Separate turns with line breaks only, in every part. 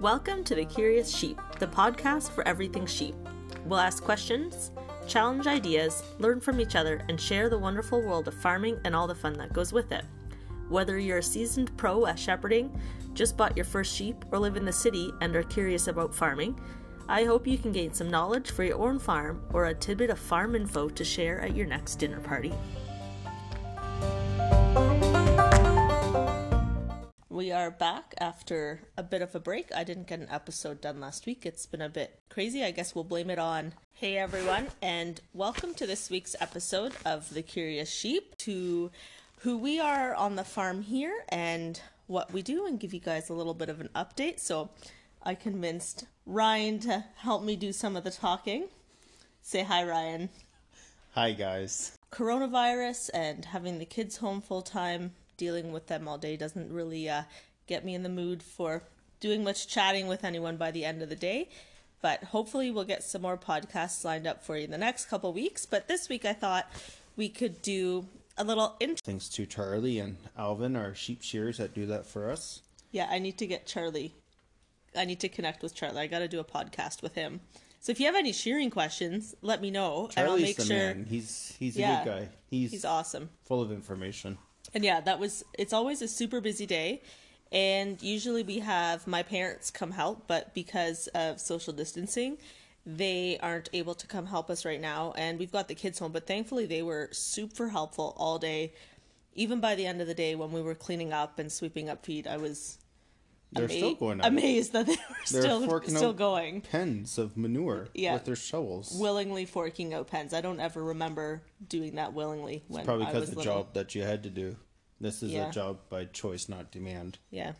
Welcome to The Curious Sheep, the podcast for everything sheep. We'll ask questions, challenge ideas, learn from each other, and share the wonderful world of farming and all the fun that goes with it. Whether you're a seasoned pro at shepherding, just bought your first sheep, or live in the city and are curious about farming, I hope you can gain some knowledge for your own farm or a tidbit of farm info to share at your next dinner party. We are back after a bit of a break. I didn't get an episode done last week. It's been a bit crazy. I guess we'll blame it on. Hey everyone, and welcome to this week's episode of The Curious Sheep to who we are on the farm here and what we do and give you guys a little bit of an update. So I convinced Ryan to help me do some of the talking. Say hi, Ryan.
Hi, guys.
Coronavirus and having the kids home full time, dealing with them all day doesn't really uh, get me in the mood for doing much chatting with anyone by the end of the day. But hopefully, we'll get some more podcasts lined up for you in the next couple weeks. But this week, I thought we could do a little intro.
Thanks to Charlie and Alvin, our sheep shearers, that do that for us.
Yeah, I need to get Charlie. I need to connect with Charlie. I got to do a podcast with him. So if you have any shearing questions, let me know, and I'll
Charlie's
make
the
sure.
man. He's he's a
Yeah.
good guy. He's,
He's awesome.
full of information.
And yeah, that was. It's always a super busy day, and usually we have my parents come help, but because of social distancing, they aren't able to come help us right now. And we've got the kids home, but thankfully they were super helpful all day. Even by the end of the day, when we were cleaning up and sweeping up feet, I was
They're
ama-
still going.
Amazed that they were
They're
still
forking
still
out
going.
Pens of manure
Yeah.
with their shovels.
willingly forking out pens. I don't ever remember doing that willingly when
Probably because the
little.
job that you had to do. This is
Yeah.
a job by choice, not demand.
Yeah.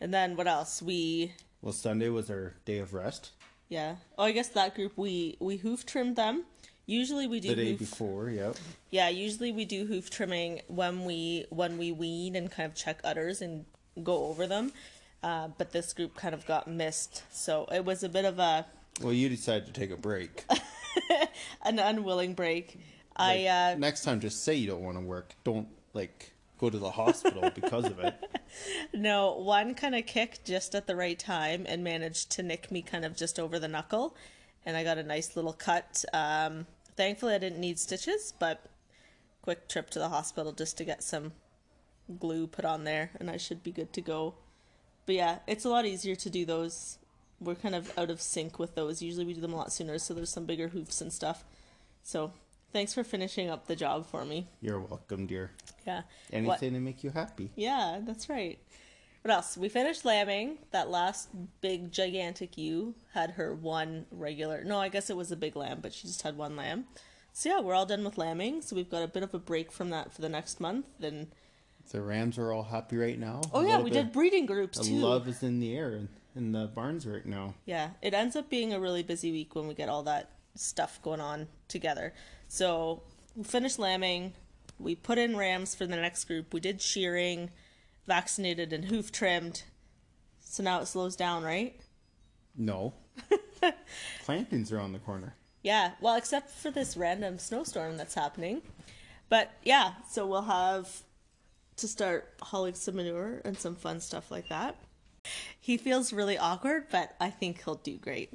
And then what else? We
Well, Sunday was our day of rest.
yeah. Oh, I guess that group we we hoof trimmed them. Usually we do
The day
hoof.
before, yep.
Yeah, usually we do hoof trimming when we when we wean and kind of check udders and go over them. Uh, but this group kind of got missed, so it was a bit of a
Well, you decided to take a break.
an unwilling break. I uh,
next time, just say you don't want to work. Don't like go to the hospital because of it.
No, one kind of kicked just at the right time and managed to nick me kind of just over the knuckle, and I got a nice little cut. Um, thankfully, I didn't need stitches, but quick trip to the hospital just to get some glue put on there, and I should be good to go. But yeah, it's a lot easier to do those. We're kind of out of sync with those. Usually, we do them a lot sooner, so there's some bigger hoops and stuff. So, thanks for finishing up the job for me.
You're welcome, dear.
Yeah.
Anything
What-
to make you happy.
Yeah, that's right. What else? We finished lambing. That last big gigantic ewe had her one regular. No, I guess it was a big lamb, but she just had one lamb. So yeah, we're all done with lambing. So we've got a bit of a break from that for the next month. Then
The Rams are all happy right now.
oh
A
yeah, we
bit-
did breeding groups
The
too.
love is in the air in, in the barns right now.
Yeah, it ends up being a really busy week when we get all that stuff going on together. So we finished lambing. We put in rams for the next group. We did shearing, vaccinated and hoof trimmed. So now it slows down, right?
No. Plantings are on the corner.
Yeah, well, except for this random snowstorm that's happening. But yeah, so we'll have to start hauling some manure and some fun stuff like that. He feels really awkward, but I think he'll do great.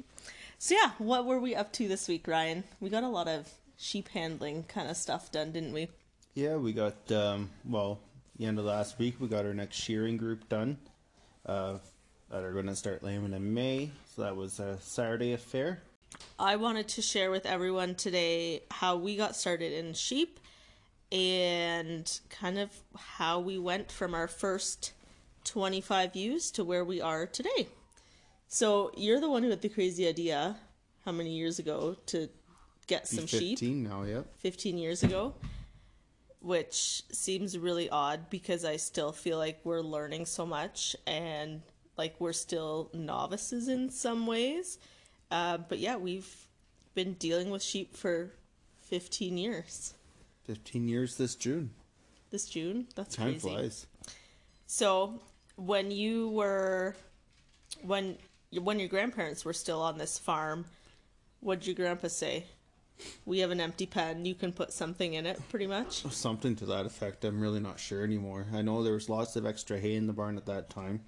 So yeah, what were we up to this week, Ryan? We got a lot of sheep handling kind of stuff done, didn't we?
Yeah, we got um well, the end of last week we got our next shearing group done. Uh that are gonna start lambing in May. So that was a Saturday affair.
I wanted to share with everyone today how we got started in sheep and kind of how we went from our first 25 ewes to where we are today. So, you're the one who had the crazy idea how many years ago to get some sheep?
fifteen now, yeah.
15 years ago, which seems really odd because I still feel like we're learning so much and like we're still novices in some ways. Uh, but yeah, we've been dealing with sheep for 15 years.
Fifteen years this June.
This June, that's
Time
crazy.
flies.
So, when you were, when when your grandparents were still on this farm, what'd your grandpa say? We have an empty pen. You can put something in it, pretty much.
Something to that effect. I'm really not sure anymore. I know there was lots of extra hay in the barn at that time.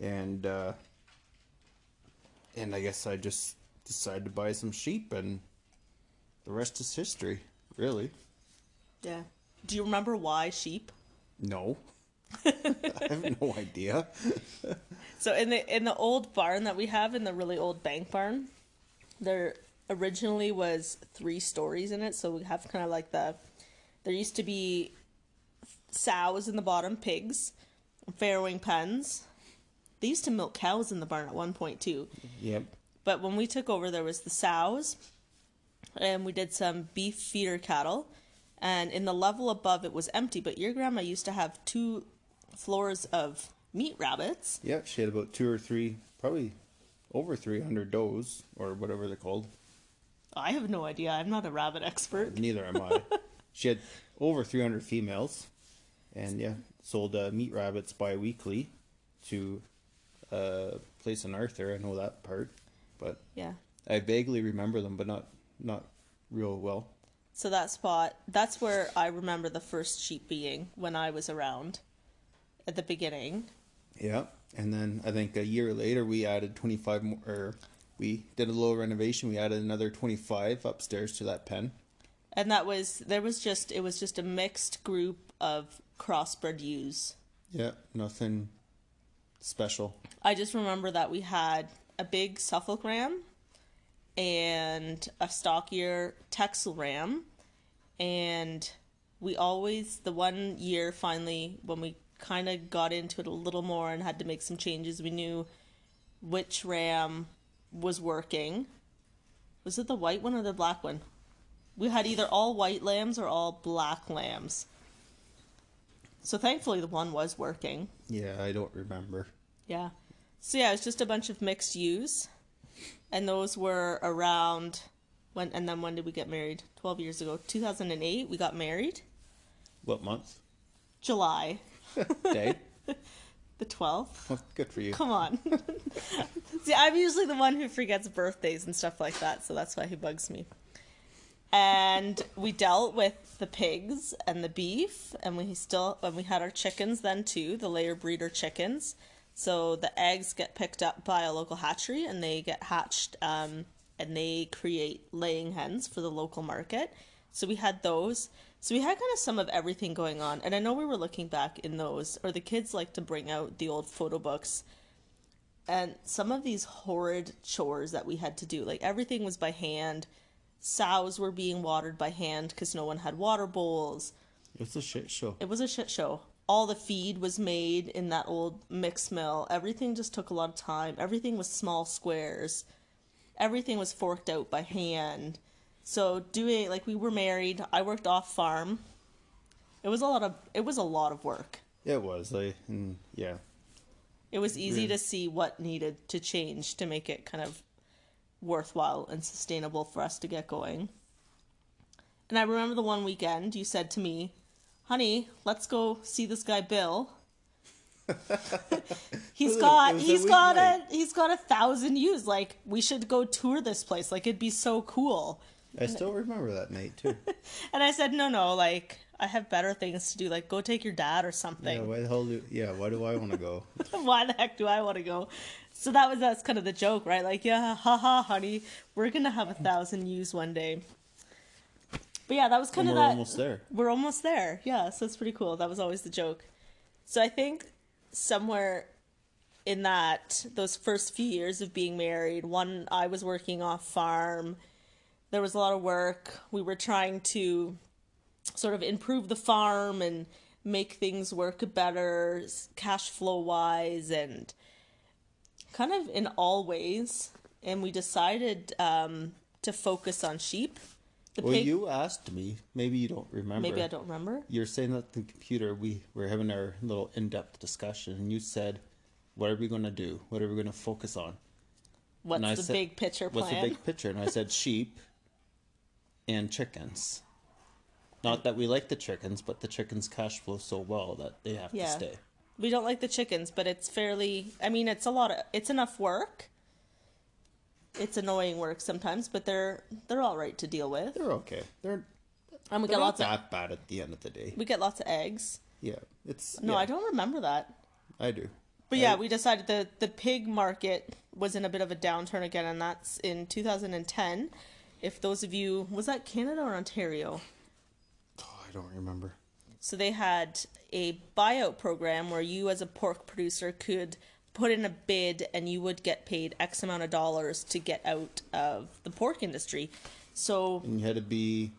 And uh and I guess I just decided to buy some sheep, and the rest is history. Really?
Yeah. Do you remember why sheep?
No. I have no idea.
So in the in the old barn that we have in the really old bank barn, there originally was three stories in it. So we have kind of like the there used to be sows in the bottom, pigs, farrowing pens. They used to milk cows in the barn at one point too.
Yep.
But when we took over, there was the sows, and we did some beef feeder cattle, and in the level above it was empty. But your grandma used to have two floors of meat rabbits.
Yeah, she had about two or three, probably over 300 does, or whatever they're called.
I have no idea. I'm not a rabbit expert.
Neither am I. she had over 300 females, and yeah, sold uh, meat rabbits bi-weekly to a place in Arthur. I know that part, but
Yeah.
I vaguely remember them, but not not real well.
So that spot, that's where I remember the first sheep being when I was around at the beginning.
Yeah, and then I think a year later we added 25 more, or we did a little renovation. We added another 25 upstairs to that pen.
And that was, there was just, it was just a mixed group of crossbred ewes.
Yeah, nothing special.
I just remember that we had a big Suffolk ram and a stockier Texel ram. And we always, the one year finally, when we kind of got into it a little more and had to make some changes, we knew which ram was working. Was it the white one or the black one? We had either all white lambs or all black lambs. So thankfully, the one was working.
Yeah, I don't remember.
Yeah. So yeah, it's just a bunch of mixed ewes, and those were around when. And then when did we get married? Twelve years ago, two thousand and eight. We got married.
What month?
July
Day?
the twelfth.
well, good for you.
Come on. See, I'm usually the one who forgets birthdays and stuff like that, so that's why he bugs me. And we dealt with the pigs and the beef, and we still and we had our chickens then too, the layer breeder chickens. So the eggs get picked up by a local hatchery, and they get hatched, um, and they create laying hens for the local market. So we had those. So we had kind of some of everything going on, and I know we were looking back in those, or the kids like to bring out the old photo books. And some of these horrid chores that we had to do like everything was by hand. Sows were being watered by hand because no one had water bowls.
It's a shit show.
it was a shit show. All the feed was made in that old mix mill. Everything just took a lot of time. Everything was small squares everything was forked out by hand so doing like we were married i worked off farm it was a lot of it was a lot of work
It was. I, and yeah.
It was easy
Really?
to see what needed to change to make it kind of worthwhile and sustainable for us to get going. And I remember the one weekend you said to me, "Honey, let's go see this guy Bill." he's got
it was a
he's got a he's got a thousand views. Like we should go tour this place. Like it'd be so cool.
I still remember that night, too.
And I said, "No, no, like I have better things to do. Like go take your dad or
yeah,
something."
why the hell do, yeah, why do I want to go?
why the heck do I want to go? So that was that's kind of the joke, right? Like, yeah, haha, honey, we're gonna have a thousand views one day. But yeah, that was kind
And
of
we're
that.
almost there.
We're almost there. Yeah, so it's pretty cool. That was always the joke. So I think somewhere in that those first few years of being married, one I was working off farm. There was a lot of work. We were trying to sort of improve the farm and make things work better, cash flow wise, and kind of in all ways. And we decided um, to focus on sheep. The
Well,
pig.
you asked me. Maybe you don't remember.
maybe I don't remember.
You're saying that the computer, we were having our little in depth discussion, and you said, What are we going to do? What are we going to focus on?
What's the
said-
big picture plan?
What's the big picture? And I said, Sheep and chickens. Not that we like the chickens, but the chickens cash flow so well that they have
Yeah.
to stay.
We don't like the chickens, but it's fairly. I mean, it's a lot of. It's enough work. It's annoying work sometimes, but they're they're all right to deal with.
They're okay. They're,
And we
they're
get
not
lots of
that bad at the end of the day.
we get lots of eggs.
Yeah, it's.
No,
yeah,
I don't remember that.
I do.
But yeah, we decided the the pig market was in a bit of a downturn again, and that's in 2010. If those of you was that Canada or Ontario?
Oh, I don't remember.
So they had a buyout program where you, as a pork producer, could put in a bid and you would get paid X amount of dollars to get out of the pork industry. So
And you had to be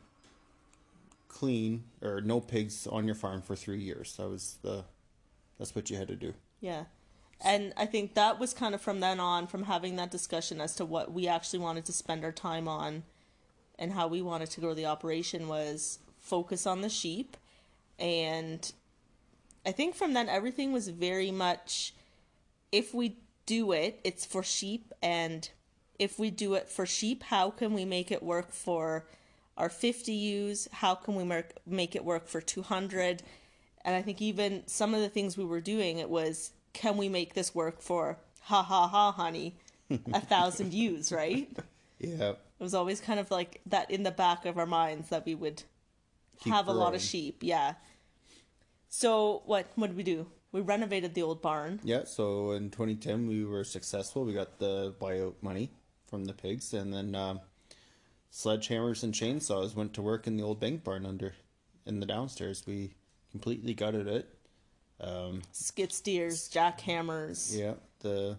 clean or no pigs on your farm for three years. That was the. That's what you had to do.
Yeah. And I think that was kind of from then on, from having that discussion as to what we actually wanted to spend our time on and how we wanted to grow the operation was focus on the sheep. And I think from then everything was very much if we do it, it's for sheep. And if we do it for sheep, how can we make it work for our 50 ewes? How can we make, make it work for 200? And I think even some of the things we were doing, it was, can we make this work for ha ha ha, honey, a thousand ewes, right?
Yeah.
It was always kind of like that in the back of our minds that we would
Keep
have a lot of sheep. Yeah. So what what did we do? We renovated the old barn.
Yeah, so in 2010 we were successful. We got the buyout money from the pigs, and then um, sledgehammers and chainsaws went to work in the old bank barn under in the downstairs. We completely gutted it. Um,
skid steers, jackhammers,
yeah, the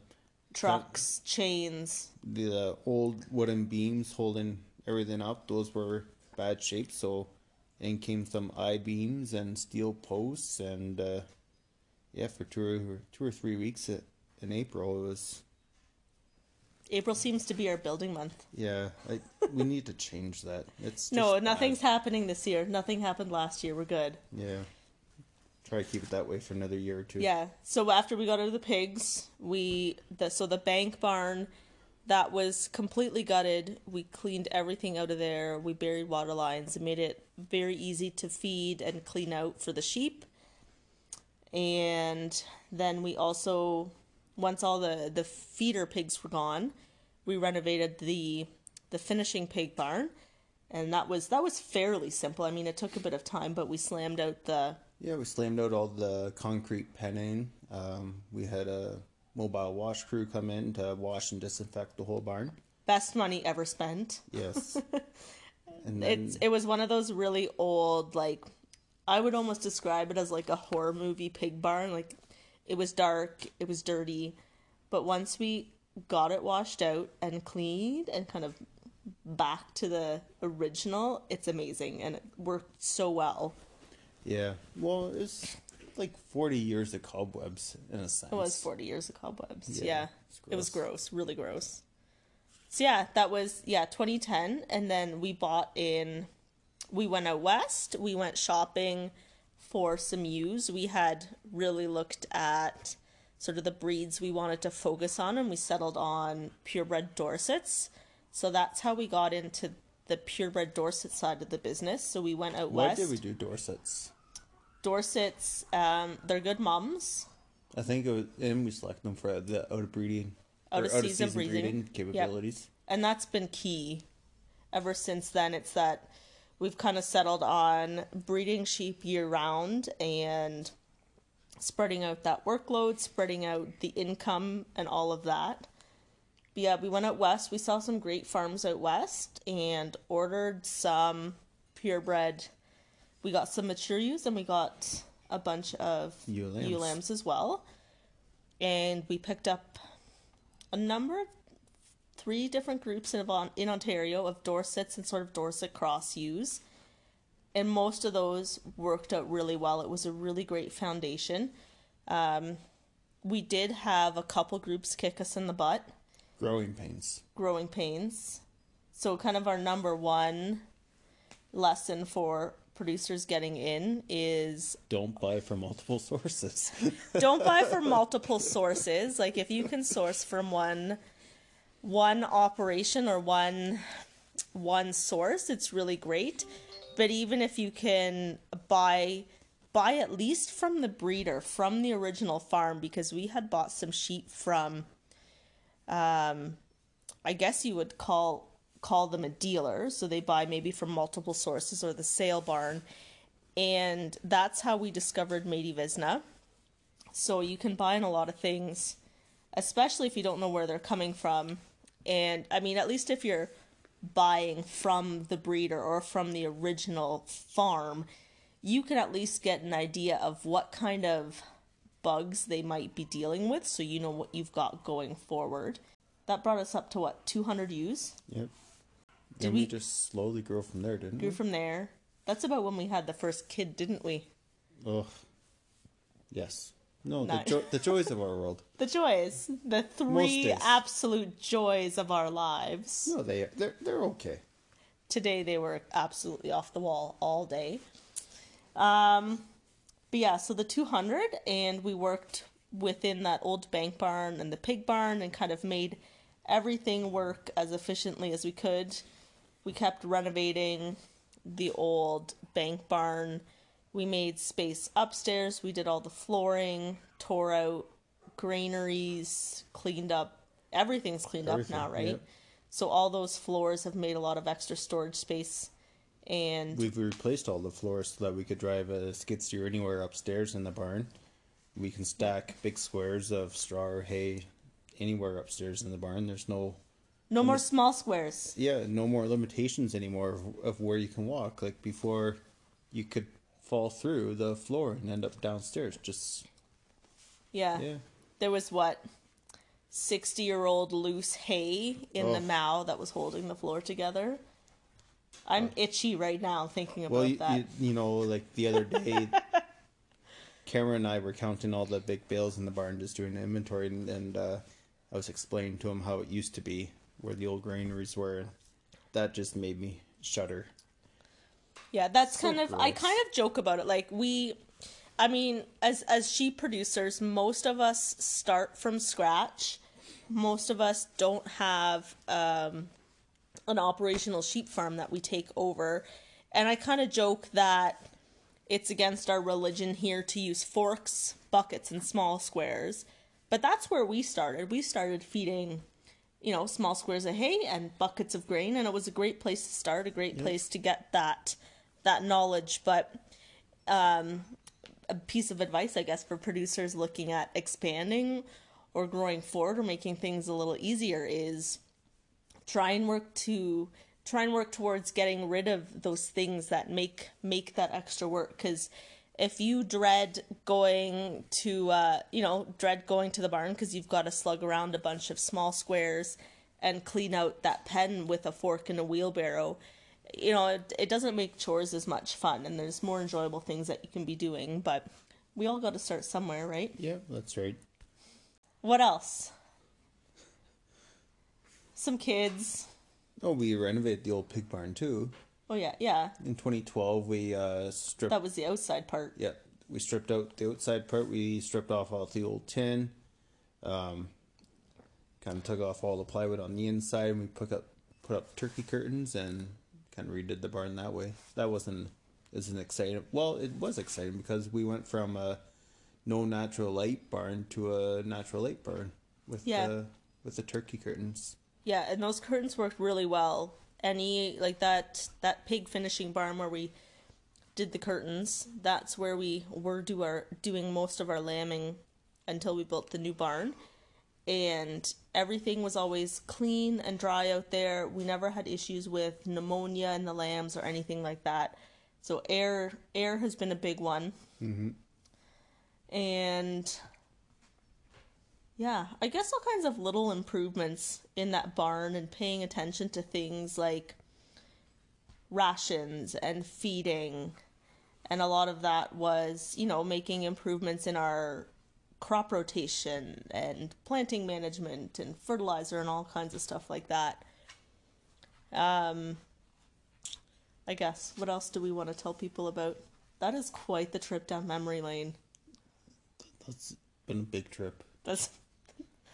trucks, chains.
the old wooden beams holding everything up, those were bad shape. So in came some I beams and steel posts, and uh, yeah, for two or two or three weeks it, in April it was
April seems to be our building month.
Yeah, I, we need to change that. It's
No, nothing's
bad.
happening this year. Nothing happened last year. We're good.
Yeah, try to keep it that way for another year or two.
Yeah. So after we got out of the pigs, we the so the bank barn that was completely gutted. We cleaned everything out of there. We buried water lines and made it very easy to feed and clean out for the sheep. And then we also once all the the feeder pigs were gone, we renovated the the finishing pig barn. And that was that was fairly simple. I mean, it took a bit of time, but we slammed out the
Yeah, we slammed out all the concrete penning. Um, we had a mobile wash crew come in to wash and disinfect the whole barn.
best money ever spent.
Yes, and then
It's it was one of those really old like I would almost describe it as like a horror movie pig barn. Like it was dark, it was dirty, but once we got it washed out and cleaned and kind of back to the original, it's amazing and it worked so well.
yeah, well, it's like forty years of cobwebs in a sense.
It was 40 years of cobwebs.
Yeah,
Yeah. It was
gross,
really gross. So yeah, that was yeah, 2010 and then we bought in we went out west, we went shopping for some ewes. We had really looked at sort of the breeds we wanted to focus on and we settled on purebred Dorsets. So that's how we got into the purebred Dorset side of the business. So we went out
Why
west.
Why did we do Dorsets?
Dorsets, um, they're good mums.
I think it was, and we select them for the out of breeding,
Out of season breeding. Yep.
capabilities.
and that's been key ever since then it's that we've kind of settled on breeding sheep year round and spreading out that workload spreading out the income and all of that. But yeah we went out west. We saw some great farms out west and ordered some purebred. We got some mature ewes and we got a bunch of
Ewe lambs.
ewe lambs as well. And we picked up a number of three different groups in, in Ontario of Dorsets and sort of Dorset cross ewes. And most of those worked out really well. It was a really great foundation. Um, we did have a couple groups kick us in the butt,
Growing pains.
growing pains. So, kind of our number one lesson for producers getting in is
Don't buy from multiple sources.
don't buy from multiple sources like if you can source from one one operation or one one source it's really great. But even if you can buy buy at least from the breeder from the original farm because we had bought some sheep from um i guess you would call call them a dealer. So they buy maybe from multiple sources or the sale barn. And that's how we discovered Maedi Visna So you can buy in a lot of things, especially if you don't know where they're coming from. And I mean, at least if you're buying from the breeder or from the original farm, you can at least get an idea of what kind of bugs they might be dealing with so you know what you've got going forward. That brought us up to what, 200 ewes?
Yep.
Did
and we,
we-
just slowly grow from there, didn't
Grew
we?
Grew from there. That's about when we had the first kid, didn't we?
Ugh. Yes. No, the, jo- the joys of our world.
The joys, the three absolute joys of our lives.
No, they they're they're okay.
Today they were absolutely off the wall all day. Um, but yeah, so the 200, and we worked within that old bank barn and the pig barn and kind of made everything work as efficiently as we could. We kept renovating the old bank barn. We made space upstairs. We did all the flooring, tore out granaries, cleaned up. Everything's cleaned up now, right?
yep.
So all those floors have made a lot of extra storage space. And
We've replaced all the floors so that we could drive a skid steer anywhere upstairs in the barn. We can stack big squares of straw or hay anywhere upstairs in the barn. There's no
no more small squares.
yeah, no more limitations anymore of, of where you can walk. Like before, you could fall through the floor and end up downstairs. Just
Yeah.
yeah,
There was what? 60 year old loose hay in the
Oh.
mow that was holding the floor together. I'm itchy right now thinking about
Well, you,
that.
you, you know, like the other day, Cameron and I were counting all the big bales in the barn, just doing an inventory, and, and uh, I was explaining to him how it used to be, where the old granaries were, and that just made me shudder.
Yeah, that's
So
kind of I kind of joke about it. Like we I mean, as as sheep producers, most of us start from scratch. Most of us don't have um an operational sheep farm that we take over. And I kind of joke that it's against our religion here to use forks, buckets, and small squares. But that's where we started. We started feeding, you know, small squares of hay and buckets of grain, and it was a great place to start, a great place to get that that knowledge. But um, a piece of advice, I guess, for producers looking at expanding or growing forward or making things a little easier is try and work to try and work towards getting rid of those things that make make that extra work because if you dread going to uh, you know dread going to the barn because you've got to slug around a bunch of small squares and clean out that pen with a fork and a wheelbarrow you know it, it doesn't make chores as much fun and there's more enjoyable things that you can be doing but we all got to start somewhere right
Yeah, that's right.
what else some kids
Oh, we renovated the old pig barn too.
oh yeah yeah
In 2012, we uh, stripped.
that was the outside part
Yeah, we stripped out the outside part. We stripped off all the old tin. Um, kind of took off all the plywood on the inside, and we put up put up turkey curtains and kind of redid the barn that way. That wasn't isn't exciting. Well, it was exciting because we went from a no natural light barn to a natural light barn with
Yeah.
the with the turkey curtains.
Yeah, and those curtains worked really well. Any like that that pig finishing barn where we did the curtains, that's where we were do our doing most of our lambing until we built the new barn. And everything was always clean and dry out there. We never had issues with pneumonia in the lambs or anything like that. So air air has been a big one. Mm-hmm. And yeah, I guess all kinds of little improvements in that barn and paying attention to things like rations and feeding. And a lot of that was, you know, making improvements in our crop rotation and planting management and fertilizer and all kinds of stuff like that. Um, I guess. What else do we want to tell people about? That is quite the trip down memory lane.
That's been a big trip.
That's.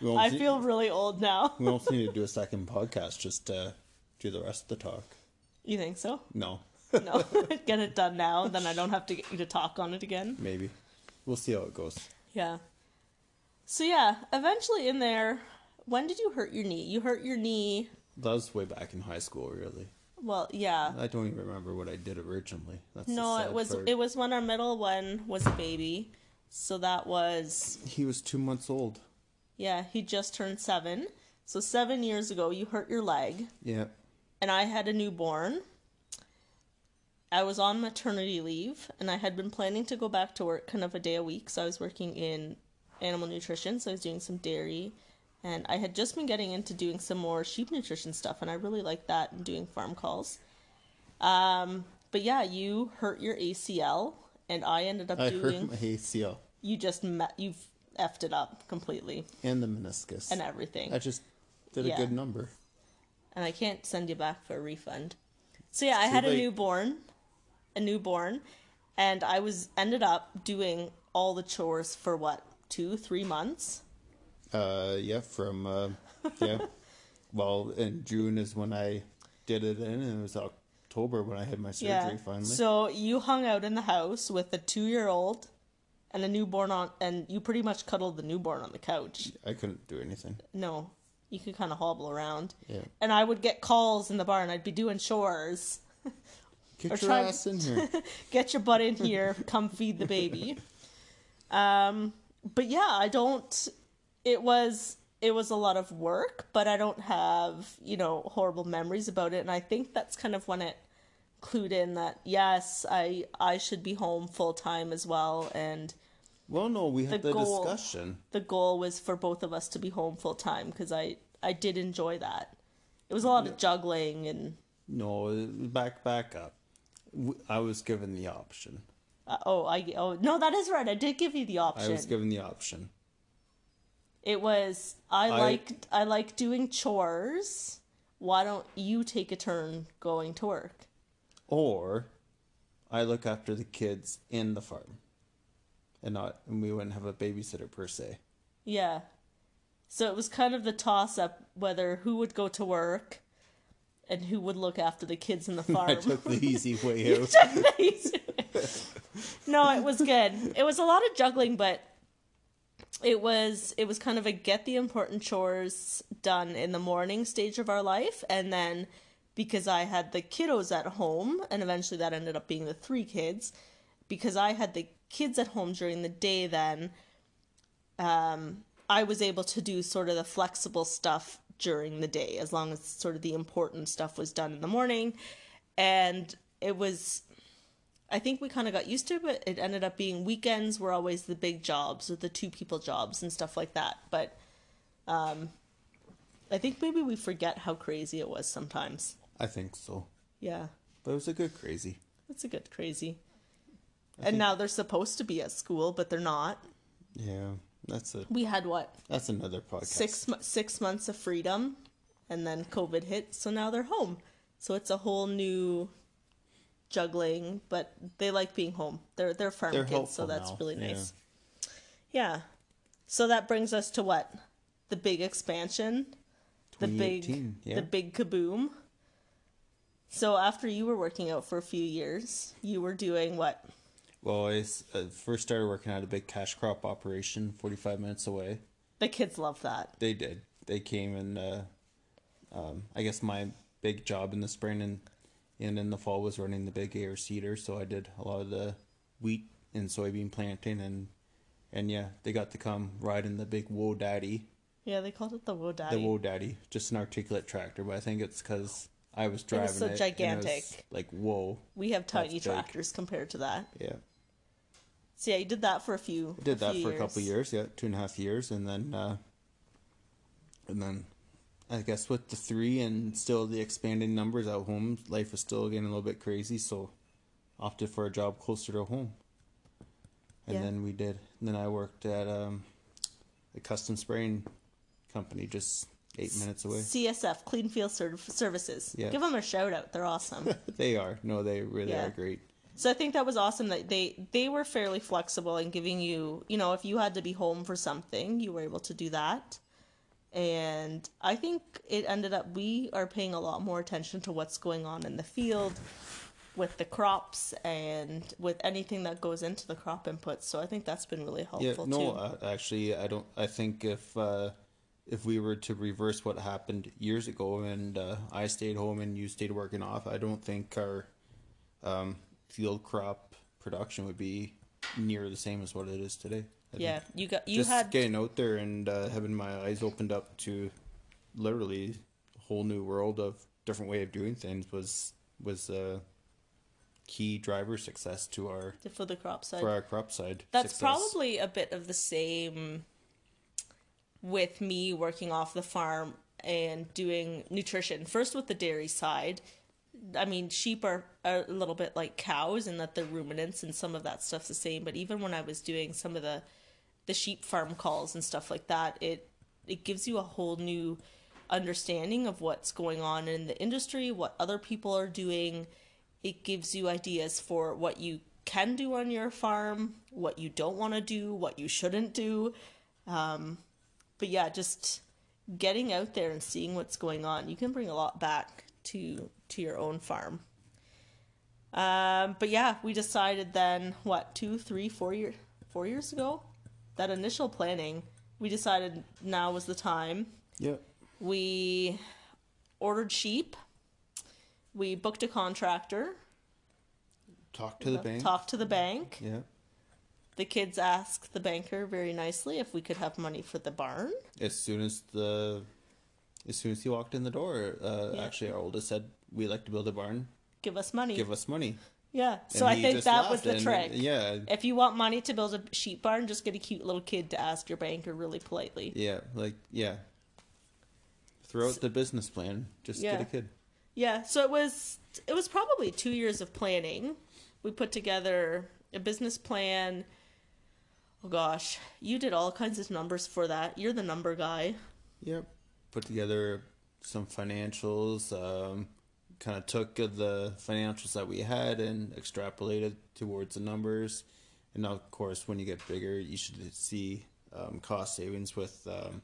I feel really old now.
we almost need to do a second podcast just to do the rest of the talk.
You think so?
No,
No, get it done now. Then I don't have to get you to talk on it again.
maybe. We'll see how it goes.
Yeah. So yeah, eventually in there, when did you hurt your knee? You hurt your knee.
That was way back in high school, really.
Well, yeah.
I don't even remember what I did originally. That's
No, it was
part.
it was when our middle one was a baby. So that was
He was two months old.
yeah, he just turned 7. So 7 years ago you hurt your leg
Yeah.
and I had a newborn. I was on maternity leave and I had been planning to go back to work kind of a day a week. So I was working in animal nutrition, so I was doing some dairy and I had just been getting into doing some more sheep nutrition stuff and I really liked that and doing farm calls. Um but yeah, you hurt your ACL and I ended up
I
doing
hurt my ACL
you just met you've effed it up completely
and the meniscus.
and everything.
I just did
Yeah.
a good number.
and I can't send you back for a refund. So yeah, I had a newborn, a newborn, and I was ended up doing all the chores for what two, three months.
Uh, yeah, from uh, yeah. well, in June is when I did it, in, and it was October when I had my surgery
yeah.
finally.
So you hung out in the house with a two-year-old and a newborn on, and you pretty much cuddled the newborn on the couch.
I couldn't do anything.
No, you could kind of hobble around.
Yeah.
And I would get calls in the barn. I'd be doing chores.
Get
Or
your ass in here.
get your butt in here come feed the baby um but yeah i don't it was it was a lot of work but i don't have you know horrible memories about it and i think that's kind of when it clued in that yes i i should be home full time as well and
well, no, we had
The
the,
goal.
discussion.
the goal was for both of us to be home full time because i i did enjoy that it was a lot of juggling and
No, back back up. I was given the option.
Uh, oh i oh no that is right i did give you the option.
I was given the option.
It was I,
I-
liked I like doing chores. Why don't you take a turn going to work?
Or I look after the kids in the farm. And not and we wouldn't have a babysitter per se.
Yeah. So it was kind of the toss up whether who would go to work and who would look after the kids in the farm.
I took the easy way out.
No, it was good. It was a lot of juggling, but it was it was kind of a get the important chores done in the morning stage of our life and then because I had the kiddos at home and eventually that ended up being the three kids because I had the kids at home during the day then um I was able to do sort of the flexible stuff during the day as long as sort of the important stuff was done in the morning and it was I think we kind of got used to it, but it ended up being weekends were always the big jobs or the two people jobs and stuff like that. But um, I think maybe we forget how crazy it was sometimes.
I think so.
Yeah,
But it was a good crazy.
it's a good crazy.
I
And
think-
now they're supposed to be at school, but they're not.
Yeah. That's a
We had what
that's another podcast.
six six months of freedom, and then COVID hit, so now they're home. So it's a whole new juggling, but they like being home. They're they're farm
They're
kids, so that's
now,
really nice. Yeah. So that brings us to what? The big expansion. The big
yeah.
the big kaboom. So after you were working out for a few years, you were doing what?
Well, I uh, first started working at a big cash crop operation 45 minutes away.
The kids love that.
They did. They came and uh, um, I guess my big job in the spring and, and in the fall was running the big air seeder So I did a lot of the wheat and soybean planting and and yeah, they got to come ride in the big Whoa Daddy.
Yeah, they called it the Whoa Daddy.
The Whoa Daddy, just an articulate tractor, but I think it's because I was driving
so
it.
gigantic.
was like whoa,
we have tiny
big.
tractors compared to that.
yeah.
So yeah, you did that for a few.
I did that
few
for a couple years, yeah, two and a half years, and then, uh, and then, I guess with the three and still the expanding numbers at home, life was still getting a little bit crazy, so opted for a job closer to home. And
Yeah.
then we did. And then I worked at um, a custom spraying company just eight minutes away.
CSF Clean Field Serv- Services.
Yeah.
Give them a shout out. They're awesome.
they are no, they really
Yeah.
are great.
so I think that was awesome that they they were fairly flexible in giving you, you know, if you had to be home for something, you were able to do that. And I think it ended up we are paying a lot more attention to what's going on in the field with the crops and with anything that goes into the crop inputs. So I think that's been really helpful.
Yeah, no,
too.
uh, actually, I don't. I think if uh, if we were to reverse what happened years ago, and uh, I stayed home and you stayed working off, I don't think our um, field crop production would be near the same as what it is today.
Yeah, you got you
just
had
getting out there and uh, having my eyes opened up to literally a whole new world of different way of doing things was was a key driver success to our
for the crop side.
for our crop side.
That's
success.
probably a bit of the same with me working off the farm and doing nutrition. First with the dairy side. I mean, sheep are a little bit like cows in that they're ruminants and some of that stuff's the same, but even when I was doing some of the the sheep farm calls and stuff like that, it it gives you a whole new understanding of what's going on in the industry, what other people are doing. It gives you ideas for what you can do on your farm, what you don't want to do, what you shouldn't do. Um, but yeah, just getting out there and seeing what's going on, you can bring a lot back to to your own farm. Um, but yeah, we decided then what two, three, four year, four years ago, that initial planning, we decided now was the time.
Yep.
We ordered sheep. We booked a contractor.
Talk to the bank.
Talked to the bank.
Yeah.
The kids asked the banker very nicely if we could have money for the barn.
As soon as the as soon as he walked in the door, uh,
Yeah.
actually our oldest said we like to build a barn.
Give us money.
Give us money.
Yeah. So I think that was the
and-
trick.
Yeah.
If you want money to build a sheep barn, just get a cute little kid to ask your banker really politely.
Yeah. Like yeah. Throw out the business plan. Just
Yeah.
get a kid.
Yeah, so it was it was probably 2 years of planning. We put together a business plan. Oh gosh, you did all kinds of numbers for that. You're the number guy.
Yep. Put together some financials. Um, kind of took the financials that we had and extrapolated towards the numbers. And now, of course, when you get bigger, you should see um, cost savings with um,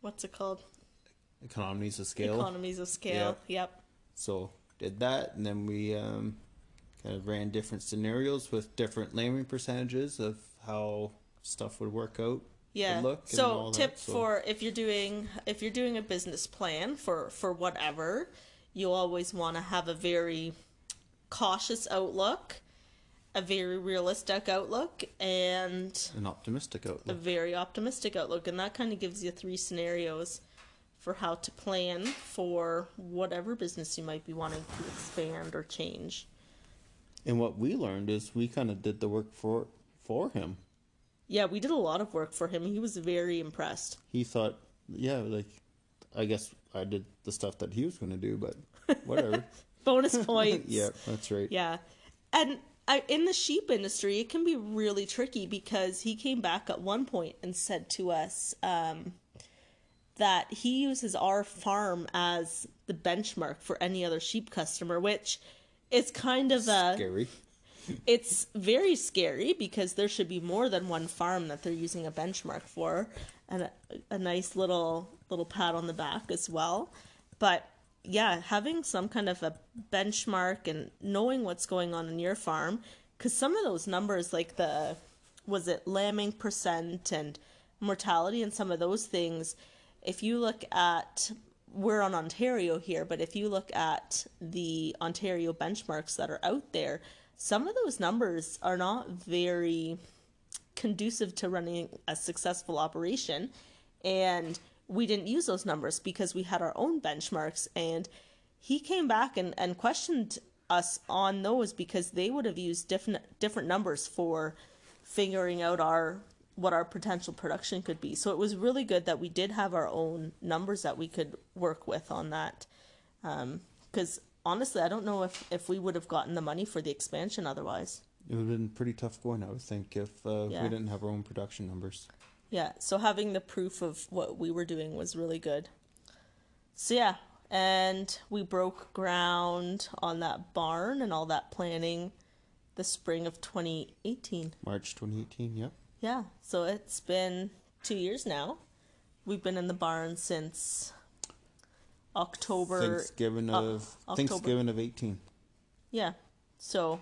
What's it called?
economies of scale.
Economies of scale. Yep.
So did that, and then we um, kind of ran different scenarios with different lambing percentages of how stuff would work out.
Yeah. so
all that,
tip
so-
for if you're doing if you're doing a business plan for for whatever, you always want to have a very cautious outlook, a very realistic outlook, and
An optimistic outlook.
a very optimistic outlook, and that kind of gives you three scenarios for how to plan for whatever business you might be wanting to expand or change.
And what we learned is we kind of did the work for for him.
Yeah, we did a lot of work for him. He was very impressed.
He thought, yeah, like I guess I did the stuff that he was going to do, but whatever.
Bonus points.
yeah, that's right.
Yeah. And I, in the sheep industry, it can be really tricky because he came back at one point and said to us um, that he uses our farm as the benchmark for any other sheep customer, which is kind of a
Scary.
It's very scary because there should be more than one farm that they're using a benchmark for and a, a nice little little pat on the back as well. But yeah having some kind of a benchmark and knowing what's going on in your farm because some of those numbers like the was it lambing percent and mortality and some of those things if you look at we're on Ontario here, but if you look at the Ontario benchmarks that are out there, some of those numbers are not very conducive to running a successful operation. And we didn't use those numbers because we had our own benchmarks. And he came back and, and questioned us on those because they would have used different different numbers for figuring out our what our potential production could be. So it was really good that we did have our own numbers that we could work with on that. Um, because honestly, I don't know if, if we would have gotten the money for the expansion otherwise.
It would have been pretty tough going, I would think, if uh,
Yeah.
we didn't have our own production numbers.
Yeah, so having the proof of what we were doing was really good. So yeah, and we broke ground on that barn and all that planning the spring of 2018.
March 2018, yep.
Yeah, so it's been two years now. We've been in the barn since October.
Thanksgiving
uh,
of
October.
Thanksgiving of 18.
Yeah, so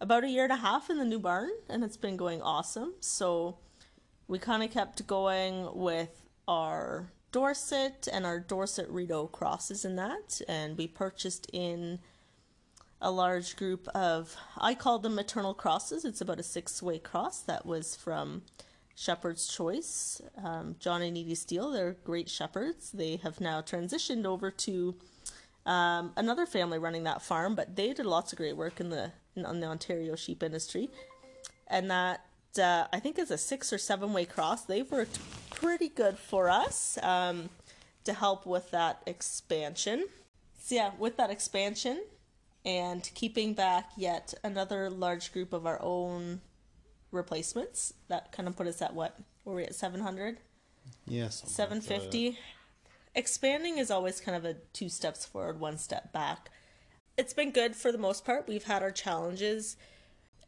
about a year and a half in the new barn, and it's been going awesome. So we kind of kept going with our Dorset and our Dorset Rideau crosses in that, and we purchased in a large group of, I call them maternal crosses. It's about a six way cross that was from Shepherd's Choice. Um, John and Edie Steele, they're great shepherds. They have now transitioned over to um, another family running that farm, but they did lots of great work in the in, the Ontario sheep industry, and that uh, I think is a six or seven way cross. They've worked pretty good for us um, to help with that expansion. So yeah, with that expansion and keeping back yet another large group of our own replacements, that kind of put us at what? Were we at seven hundred?
Yes.
Seven fifty. Expanding is always kind of a two steps forward, one step back. It's been good for the most part. We've had our challenges,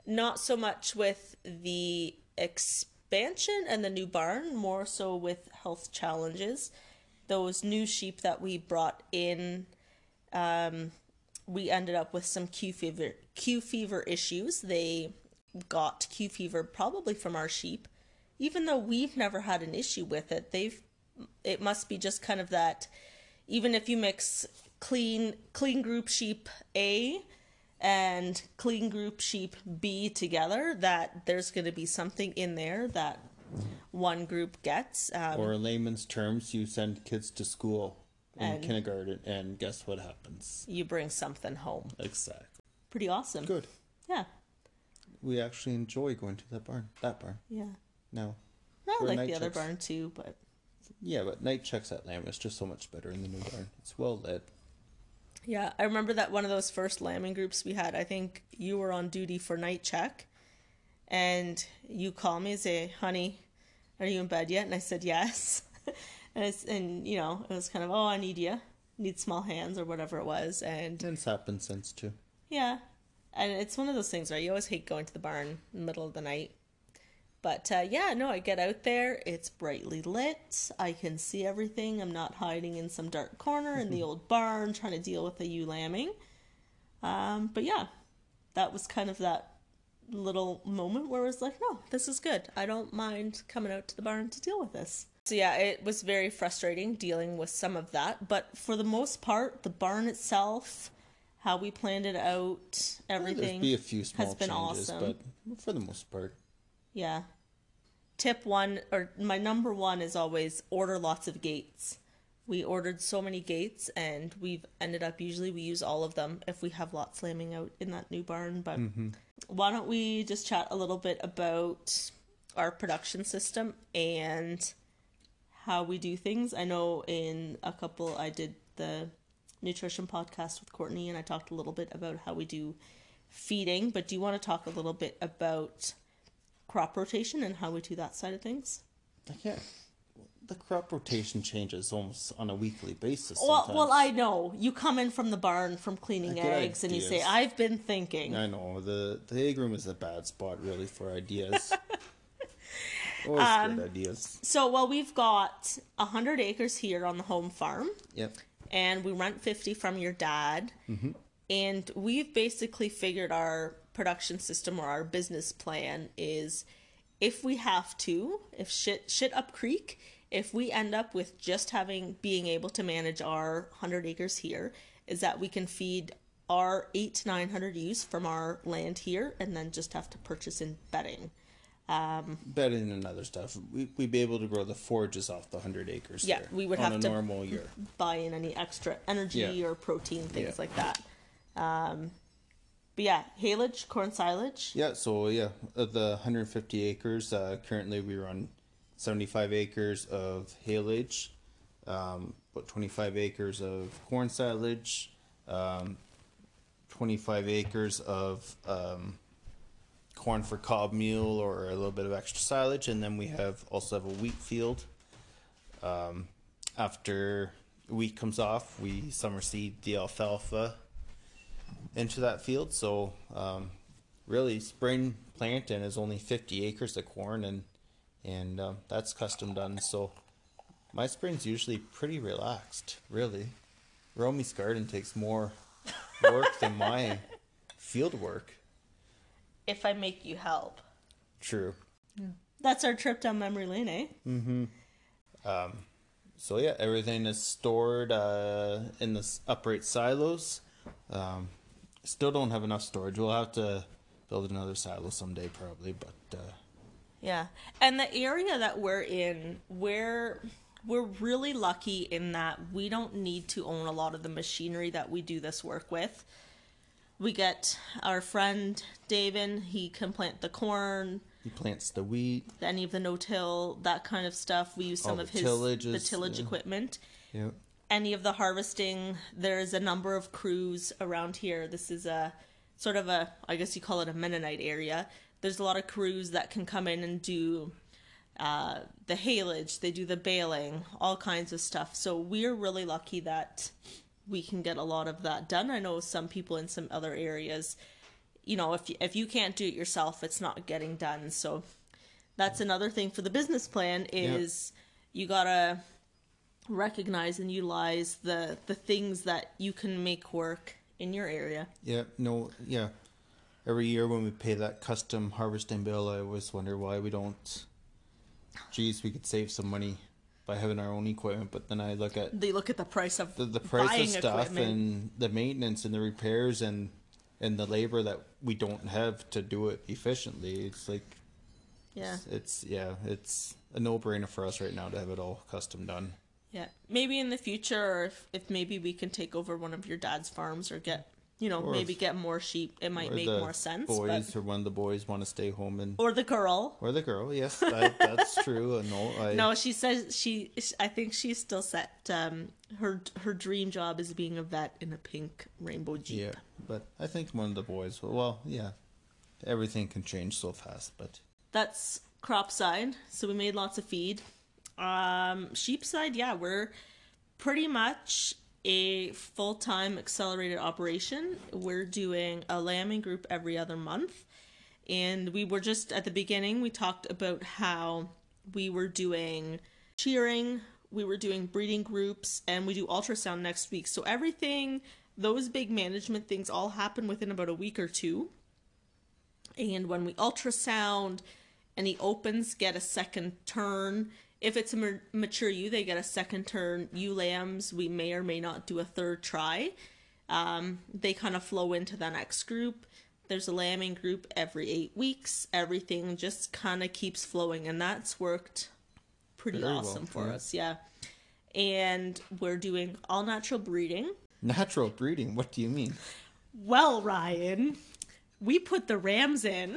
not so much with the expansion and the new barn, more so with health challenges. Those new sheep that we brought in, um, we ended up with some Q fever Q fever issues. They got Q fever probably from our sheep, even though we've never had an issue with it. They've it must be just kind of that even if you mix clean clean group sheep A and clean group sheep B together that there's going to be something in there that one group gets um,
Or in layman's terms, you send kids to school in
And-
kindergarten, and guess what happens?
you bring something home
Exactly.
pretty awesome
Good.
yeah
We actually enjoy going to that barn. That barn.
yeah
No.
I like the other
checks.
barn too but
Yeah, but night checks at Lamb is just so much better in the new barn. It's well lit.
Yeah, I remember that one of those first lambing groups we had. I think you were on duty for night check, and you call me and say, "Honey, are you in bed yet?" And I said, "Yes." and it's and you know it was kind of, "Oh, I need you, need small hands or whatever it was," and
And it's happened since too.
yeah, and it's one of those things, right? You always hate going to the barn in the middle of the night. But uh, yeah, no, I get out there. It's brightly lit. I can see everything. I'm not hiding in some dark corner in the old barn trying to deal with the ewe lambing. Um, but yeah, that was kind of that little moment where I was like, no, this is good. I don't mind coming out to the barn to deal with this. So yeah, it was very frustrating dealing with some of that. But for the most part, the barn itself, how we planned it out, everything
be a few small
has been
changes,
awesome.
but for the most part,
Yeah. Tip one, or my number one is always order lots of gates. We ordered so many gates, and we've ended up usually we use all of them if we have lots slamming out in that new barn. But mm-hmm. why don't we just chat a little bit about our production system and how we do things? I know in a couple I did the nutrition podcast with Courtney, and I talked a little bit about how we do feeding. But do you want to talk a little bit about crop rotation and how we do that side of things?
yeah, the crop rotation changes almost on a weekly basis.
Well,
sometimes.
well, I know you come in from the barn from cleaning eggs, and you say, "I've been thinking."
I know the the egg room is a bad spot really for ideas. Always
Um,
good ideas.
So, well, we've got a hundred acres here on the home farm,
Yep.
And we rent fifty from your dad, mm-hmm. and we've basically figured our production system or our business plan is if we have to, if shit shit up creek, if we end up with just having being able to manage our hundred acres here, is that we can feed our eight to nine hundred ewes from our land here, and then just have to purchase in bedding.
Bedding and other stuff. We we'd be able to grow the forages off the hundred acres.
Yeah, we would have to-
normal year.
buy in any extra energy
Yeah.
or protein things
Yeah.
like that. Um, but yeah, haylage, corn silage.
Yeah, so yeah, of the 150 acres, uh, currently we run 75 acres of haylage, um, about 25 acres of corn silage, um, 25 acres of um, corn for cob meal or a little bit of extra silage, and then we have also have a wheat field. Um, after wheat comes off, we summer seed the alfalfa into that field. So um, really, spring planting is only 50 acres of corn, and and um, that's custom done. So my spring's usually pretty relaxed. Really, Romy's garden takes more work than my field work.
If I make you help,
True.
that's our trip down memory lane, eh?
So yeah, everything is stored uh, in the upright silos. Um, Still don't have enough storage. We'll have to build another silo someday, probably. But uh,
Yeah. And the area that we're in, we're we're really lucky in that we don't need to own a lot of the machinery that we do this work with. We get our friend David, he can plant the corn,
he plants the wheat.
any of the no-till, that kind of stuff. We use some
All
of his
tillages,
the tillage
yeah.
equipment.
Yeah.
any of the harvesting. There's a number of crews around here. This is a sort of a, I guess you call it a Mennonite area. There's a lot of crews that can come in and do uh, the haylage, they do the baling, all kinds of stuff. So we're really lucky that we can get a lot of that done. I know some people in some other areas, you know, if you, if you can't do it yourself, it's not getting done. So that's another thing for the business plan is you gotta recognize and utilize the the things that you can make work in your area.
Yeah, no, yeah. Every year when we pay that custom harvesting bill, I always wonder why we don't. Geez, we could save some money by having our own equipment, but then I look at
They look at the price of
the, the price of stuff
equipment.
and the maintenance and the repairs and and the labor that we don't have to do it efficiently. It's like
yeah,
it's yeah, it's a no brainer for us right now to have it all custom done.
yeah. Maybe in the future, or if, if maybe we can take over one of your dad's farms or get you know
Or
maybe
if-
get more sheep, it might make more sense.
Boys
But,
or one of the boys want to stay home and
or the girl.
or the girl. Yes, that, that's true. No, I
No, she says she. I think she's still set. Um, her her dream job is being a vet in a pink rainbow jeep.
Yeah, but I think one of the boys. will Well, yeah, everything can change so fast. But
that's crop side. So we made lots of feed. Um, sheep side, yeah, we're pretty much a full time accelerated operation. We're doing a lambing group every other month. And we were just at the beginning, we talked about how we were doing shearing, we were doing breeding groups, and we do ultrasound next week. So everything, those big management things all happen within about a week or two and when we ultrasound any opens get a second turn if it's a mature ewe they get a second turn ewe lambs we may or may not do a third try um, they kind of flow into the next group there's a lambing group every eight weeks everything just kind of keeps flowing and that's worked pretty
Very well,
awesome for
yeah.
us yeah and we're doing all natural breeding
natural breeding. What do you mean?
well, Ryan, we put the Rams in.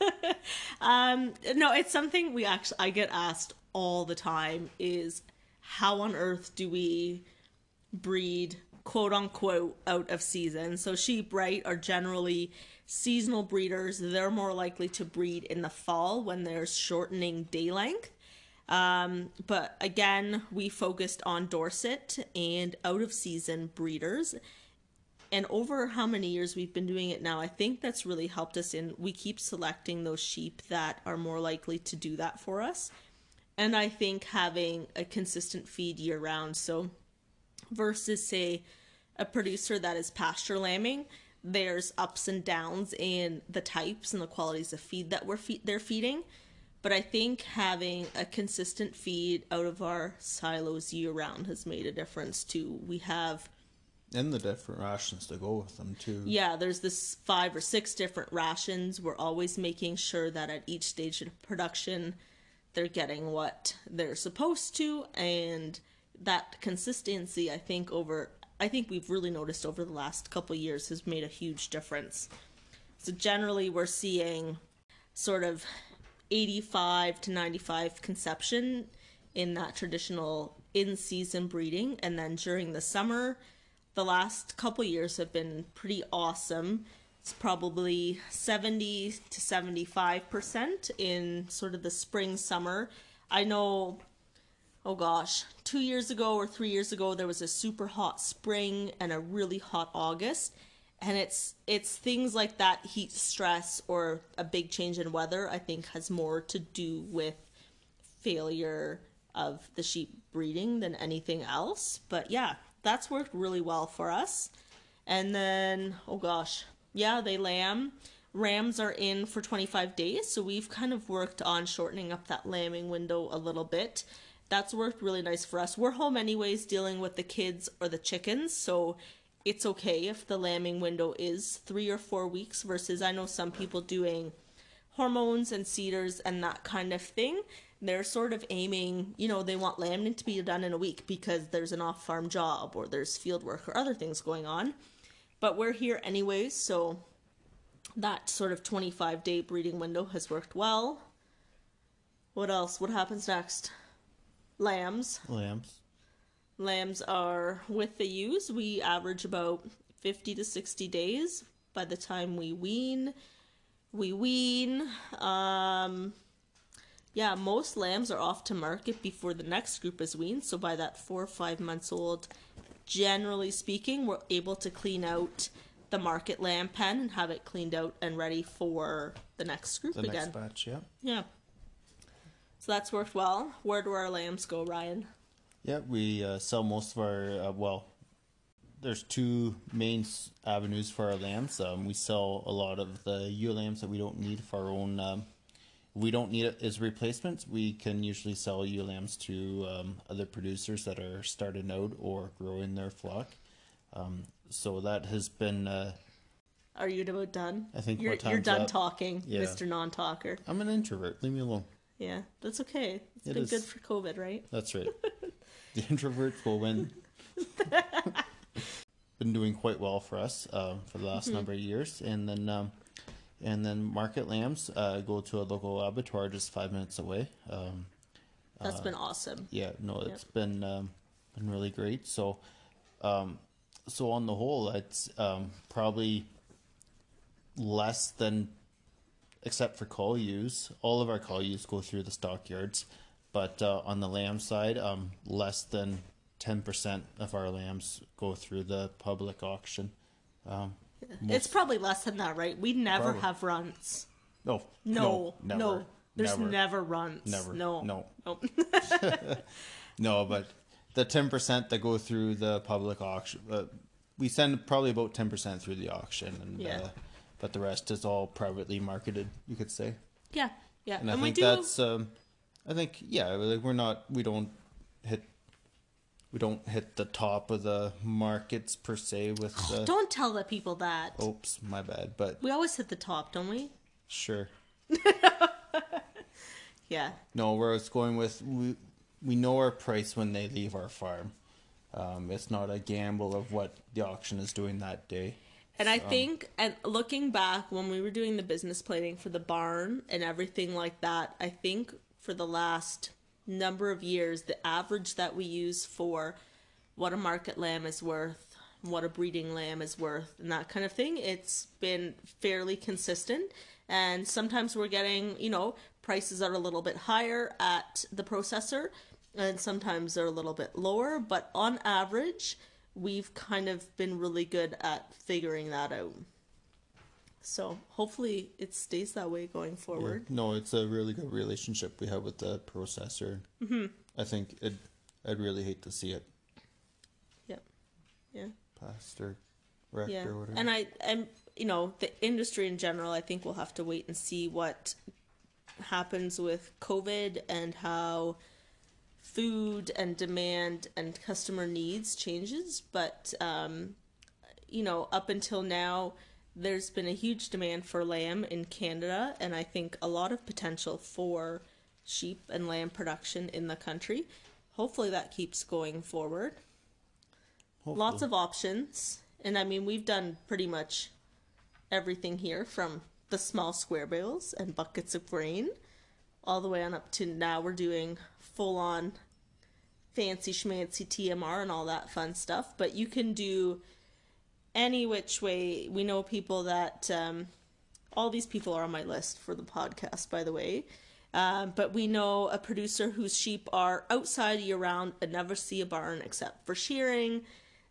um, no, it's something we actually I get asked all the time is how on earth do we breed quote unquote out of season? So sheep, right, are generally seasonal breeders. They're more likely to breed in the fall when there's shortening day length. Um, but again, we focused on Dorset and out of season breeders and over how many years we've been doing it now, I think that's really helped us in we keep selecting those sheep that are more likely to do that for us. And I think having a consistent feed year round, so versus say a producer that is pasture lambing, there's ups and downs in the types and the qualities of feed that we're fe- they're feeding. But I think having a consistent feed out of our silos year round has made a difference too. We have
And the different rations to go with them too.
yeah, there's this five or six different rations. We're always making sure that at each stage of production, they're getting what they're supposed to, and that consistency, I think, over I think we've really noticed over the last couple years has made a huge difference. So generally, we're seeing sort of 85 to 95 conception in that traditional in-season breeding, and then during the summer the last couple years have been pretty awesome. It's probably 70 to 75% in sort of the spring summer. I know oh gosh, 2 years ago or 3 years ago there was a super hot spring and a really hot August. And it's it's things like that heat stress or a big change in weather I think has more to do with failure of the sheep breeding than anything else. But yeah, that's worked really well for us. And then, oh gosh, yeah, they lamb. Rams are in for 25 days, so we've kind of worked on shortening up that lambing window a little bit. That's worked really nice for us. We're home anyways dealing with the kids or the chickens, so it's okay if the lambing window is three or four weeks versus I know some people doing hormones and CIDRs and that kind of thing. They're sort of aiming, you know, they want lambing to be done in a week because there's an off farm job or there's field work or other things going on. But we're here anyways, so that sort of 25 day breeding window has worked well. What else? What happens next? Lambs.
Lambs.
Lambs are with the ewes. We average about 50 to 60 days by the time we wean. We wean. Um, yeah, most lambs are off to market before the next group is weaned. So by that four or five months old, generally speaking, we're able to clean out the market lamb pen and have it cleaned out and ready for the next group
The
again.
next batch, yeah.
Yeah. So that's worked well. Where do our lambs go, Ryan?
Yeah, we uh, sell most of our, uh, well, there's two main avenues for our lambs. Um, we sell a lot of the ewe lambs that we don't need for our own, um, we don't need it as replacements. We can usually sell ewe lambs to um, other producers that are starting out or growing their flock. Um, so that has been, uh,
Are you about done?
I think
you're you're done
up.
talking,
Yeah.
Mr. Non-talker.
I'm an introvert. Leave me alone.
Yeah, that's okay. It's
It
been
is.
good for COVID, right?
That's right. the introverts will win. Been doing quite well for us uh, for the last number of years, and then um, and then market lambs uh, go to a local abattoir just five minutes away. Um,
That's been awesome.
yeah, no, it's been um, been really great. So, um, so on the whole, it's um, probably less than, except for cull ewes. All of our cull ewes go through the stockyards, but uh, on the lamb side, um, less than ten percent of our lambs go through the public auction. Um,
It's probably less than that, right? We never
Probably.
have runts.
no,
No, no,
never,
there's
never.
never, runts.
Never.
No,
No.
Nope.
No, but the ten percent that go through the public auction, uh, we send probably about ten percent through the auction, and
Yeah.
uh, but the rest is all privately marketed. You could say,
yeah, yeah,
and I
we
think
do.
that's, um, I think, yeah, like we're not, we don't hit, we don't hit the top of the markets per se with the.
Don't tell the people that.
Oops, my bad, but
We always hit the top, don't we?
sure.
Yeah,
No, where it's going with we we know our price when they leave our farm. Um, it's not a gamble of what the auction is doing that day.
And I think, and looking back when we were doing the business planning for the barn and everything like that, I think for the last number of years, the average that we use for what a market lamb is worth, what a breeding lamb is worth, and that kind of thing, it's been fairly consistent. And sometimes we're getting, you know, prices are a little bit higher at the processor, and sometimes they're a little bit lower, but on average, we've kind of been really good at figuring that out. So hopefully it stays that way going forward.
No, it's a really good relationship we have with the processor. Mm-hmm. I think it. I'd really hate to see it
Yep. Yeah.
passed or wrecked
Yeah.
or whatever.
And I and you know, the industry in general, I think we'll have to wait and see what happens with COVID and how food and demand and customer needs changes. But um, you know, up until now, there's been a huge demand for lamb in Canada, and I think a lot of potential for sheep and lamb production in the country. Hopefully, that keeps going forward. Lots of options, and I mean, we've done pretty much everything here from the small square bales and buckets of grain all the way on up to now we're doing full on fancy schmancy TMR and all that fun stuff. But you can do any which way. We know people that um, all these people are on my list for the podcast, by the way. Um, but we know a producer whose sheep are outside year round and never see a barn except for shearing.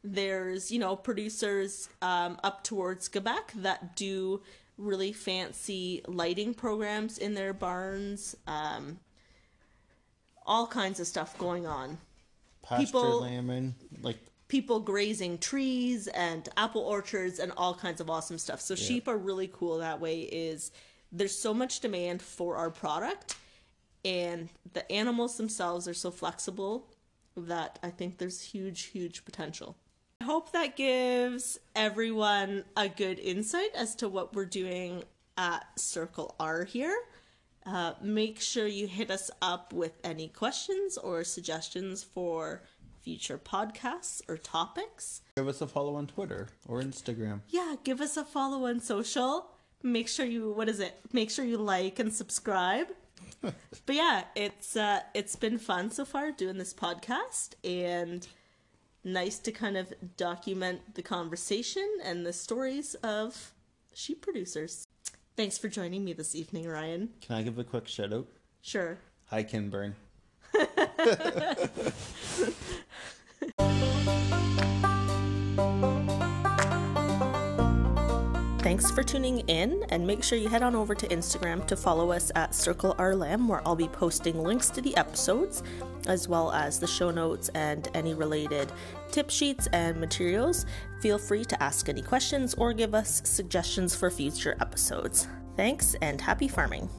There's, you know, producers um, up towards Quebec that do really fancy lighting programs in their barns. Um, all kinds of stuff going on.
Pasture
people-
lambing, like
people grazing trees and apple orchards and all kinds of awesome stuff. So sheep are really cool that way is there's so much demand for our product and the animals themselves are so flexible that I think there's huge huge potential. I hope that gives everyone a good insight as to what we're doing at Circle R here. Uh, make sure you hit us up with any questions or suggestions for future podcasts or topics.
Give us a follow on Twitter or Instagram.
Yeah, give us a follow on social. Make sure you what is it? Make sure you like and subscribe. but yeah, it's uh it's been fun so far doing this podcast and nice to kind of document the conversation and the stories of sheep producers. Thanks for joining me this evening, Ryan.
Can I give a quick shout out?
Sure.
Hi, Kinburn.
Thanks for tuning in, and make sure you head on over to Instagram to follow us at Circle R Lamb, where I'll be posting links to the episodes, as well as the show notes and any related tip sheets and materials. Feel free to ask any questions or give us suggestions for future episodes. Thanks, and happy farming!